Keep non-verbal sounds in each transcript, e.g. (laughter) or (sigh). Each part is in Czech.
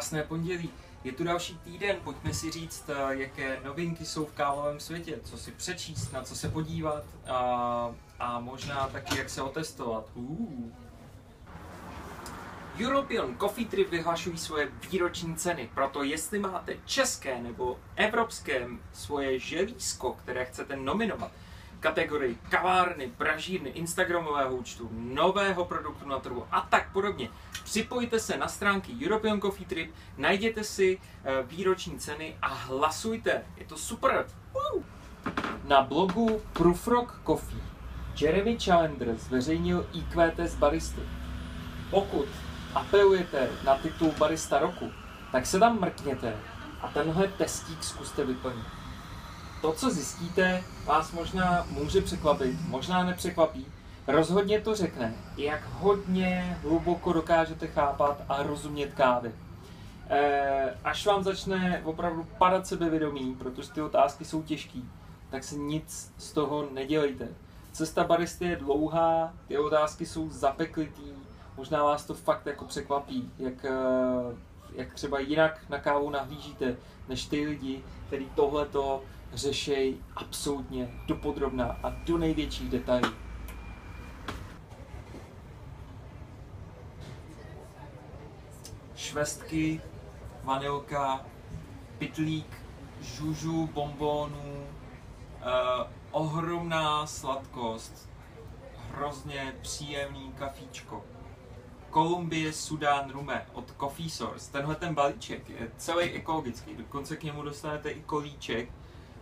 Krásné pondělí. Je tu další týden, pojďme si říct, eh, jaké novinky jsou v kávovém světě, co si přečíst, na co se podívat a, a možná taky jak se otestovat. Uh. European Coffee Trip vyhlašují svoje výroční ceny, proto jestli máte české nebo evropské svoje želízko, které chcete nominovat, kategorii kavárny, pražírny, instagramového účtu, nového produktu na trhu a tak podobně. Připojte se na stránky European Coffee Trip, najděte si eh, výroční ceny a hlasujte. Je to super. Uh! Na blogu Proofrock Coffee Jeremy Challenger zveřejnil IQ test baristy. Pokud apelujete na titul barista roku, tak se tam mrkněte a tenhle testík zkuste vyplnit. To, co zjistíte, vás možná může překvapit, možná nepřekvapí. Rozhodně to řekne, jak hodně hluboko dokážete chápat a rozumět kávy. E, až vám začne opravdu padat sebevědomí, protože ty otázky jsou těžké, tak se nic z toho nedělejte. Cesta baristy je dlouhá, ty otázky jsou zapeklitý, možná vás to fakt jako překvapí, jak, eh, jak třeba jinak na kávu nahlížíte, než ty lidi, kteří tohleto řešej absolutně dopodrobná a do největších detailů. Švestky, vanilka, pitlík, žužu, bombónů, eh, ohromná sladkost, hrozně příjemný kafíčko. Kolumbie Sudán Rume od Coffee Source. Tenhle ten balíček je celý ekologický, dokonce k němu dostanete i kolíček,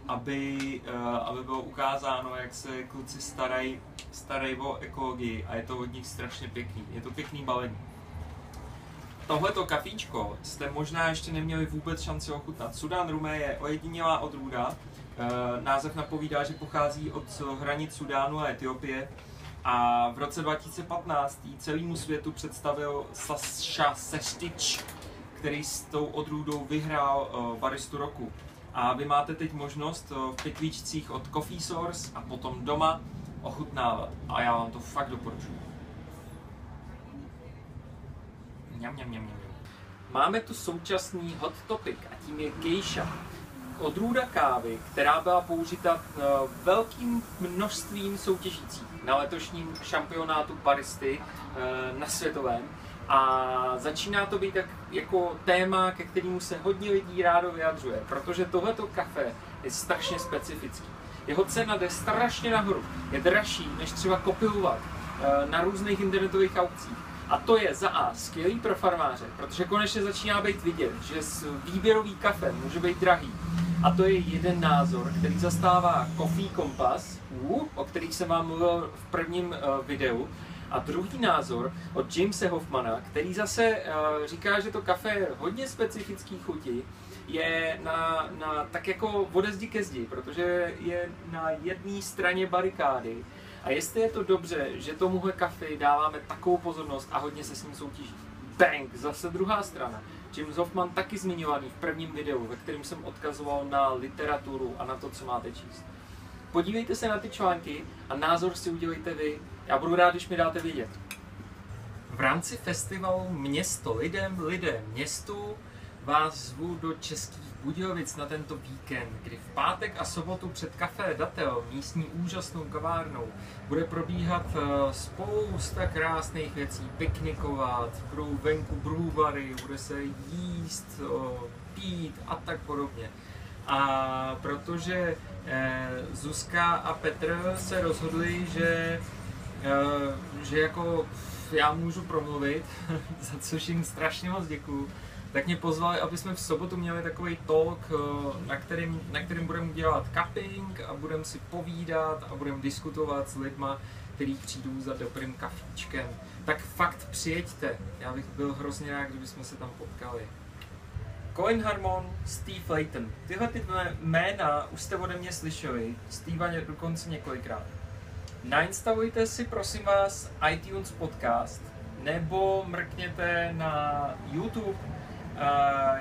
aby, uh, aby bylo ukázáno, jak se kluci starají starej o ekologii a je to od nich strašně pěkný. Je to pěkný balení. Tohleto kafíčko jste možná ještě neměli vůbec šanci ochutnat. Sudán Rumé je ojedinělá odrůda. Uh, název napovídá, že pochází od hranic Sudánu a Etiopie. A v roce 2015 celému světu představil Sasha Sestič, který s tou odrůdou vyhrál uh, baristu roku. A vy máte teď možnost v pytlíčcích od Coffee Source a potom doma ochutnávat. A já vám to fakt doporučuji. Mňam, mňam, mňam, mňam. Máme tu současný hot topic a tím je geisha. Odrůda kávy, která byla použita velkým množstvím soutěžících na letošním šampionátu baristy na světovém a začíná to být tak jako téma, ke kterému se hodně lidí rádo vyjadřuje, protože tohleto kafe je strašně specifický. Jeho cena jde strašně nahoru. Je dražší než třeba kopilovat eh, na různých internetových aukcích. A to je za A skvělý pro farmáře, protože konečně začíná být vidět, že výběrový kafe může být drahý. A to je jeden názor, který zastává Coffee Compass, o kterých jsem vám mluvil v prvním eh, videu, a druhý názor od Jamese Hoffmana, který zase uh, říká, že to kafe je hodně specifický chuti, je na, na tak jako ode zdi ke zdi, protože je na jedné straně barikády. A jestli je to dobře, že tomuhle kafe dáváme takovou pozornost a hodně se s ním soutěží. Bang! Zase druhá strana. James Hoffman taky zmiňovaný v prvním videu, ve kterém jsem odkazoval na literaturu a na to, co máte číst. Podívejte se na ty články a názor si udělejte vy. Já budu rád, když mi dáte vědět. V rámci festivalu Město lidem, lidé městu vás zvu do Českých Budějovic na tento víkend, kdy v pátek a sobotu před Café Datel, místní úžasnou kavárnou, bude probíhat eh, spousta krásných věcí, piknikovat, budou venku brůvary, bude se jíst, pít a tak podobně. A protože eh, Zuzka a Petr se rozhodli, že, eh, že jako já můžu promluvit, (laughs) za což jim strašně moc děkuju, tak mě pozvali, aby jsme v sobotu měli takový talk, eh, na kterým, na kterým budeme dělat cupping a budeme si povídat a budeme diskutovat s lidma, který přijdou za dobrým kafíčkem. Tak fakt přijeďte, já bych byl hrozně rád, kdybychom se tam potkali. Colin Harmon, Steve Layton. Tyhle ty jména už jste ode mě slyšeli, Steve dokonce několikrát. Nainstalujte si prosím vás iTunes podcast nebo mrkněte na YouTube. Uh,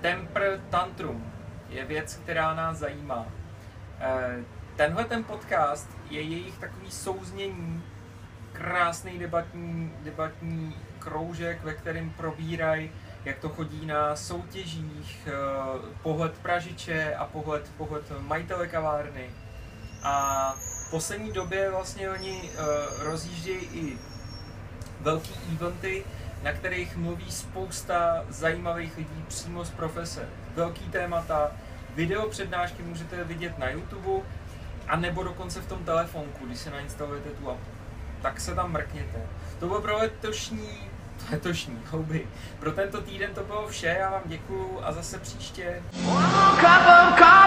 Temper Tantrum je věc, která nás zajímá. Uh, tenhle ten podcast je jejich takový souznění, krásný debatní, debatní kroužek, ve kterém probírají jak to chodí na soutěžích, eh, pohled Pražiče a pohled, pohled majitele kavárny. A poslední době vlastně oni eh, rozjíždějí i velký eventy, na kterých mluví spousta zajímavých lidí přímo z profese. Velký témata, video přednášky můžete vidět na YouTube, a nebo dokonce v tom telefonku, když si nainstalujete tu apu. Tak se tam mrkněte. To bylo pro letošní, (laughs) letošní houby. Pro tento týden to bylo vše, já vám děkuju a zase příště. Cup of coffee.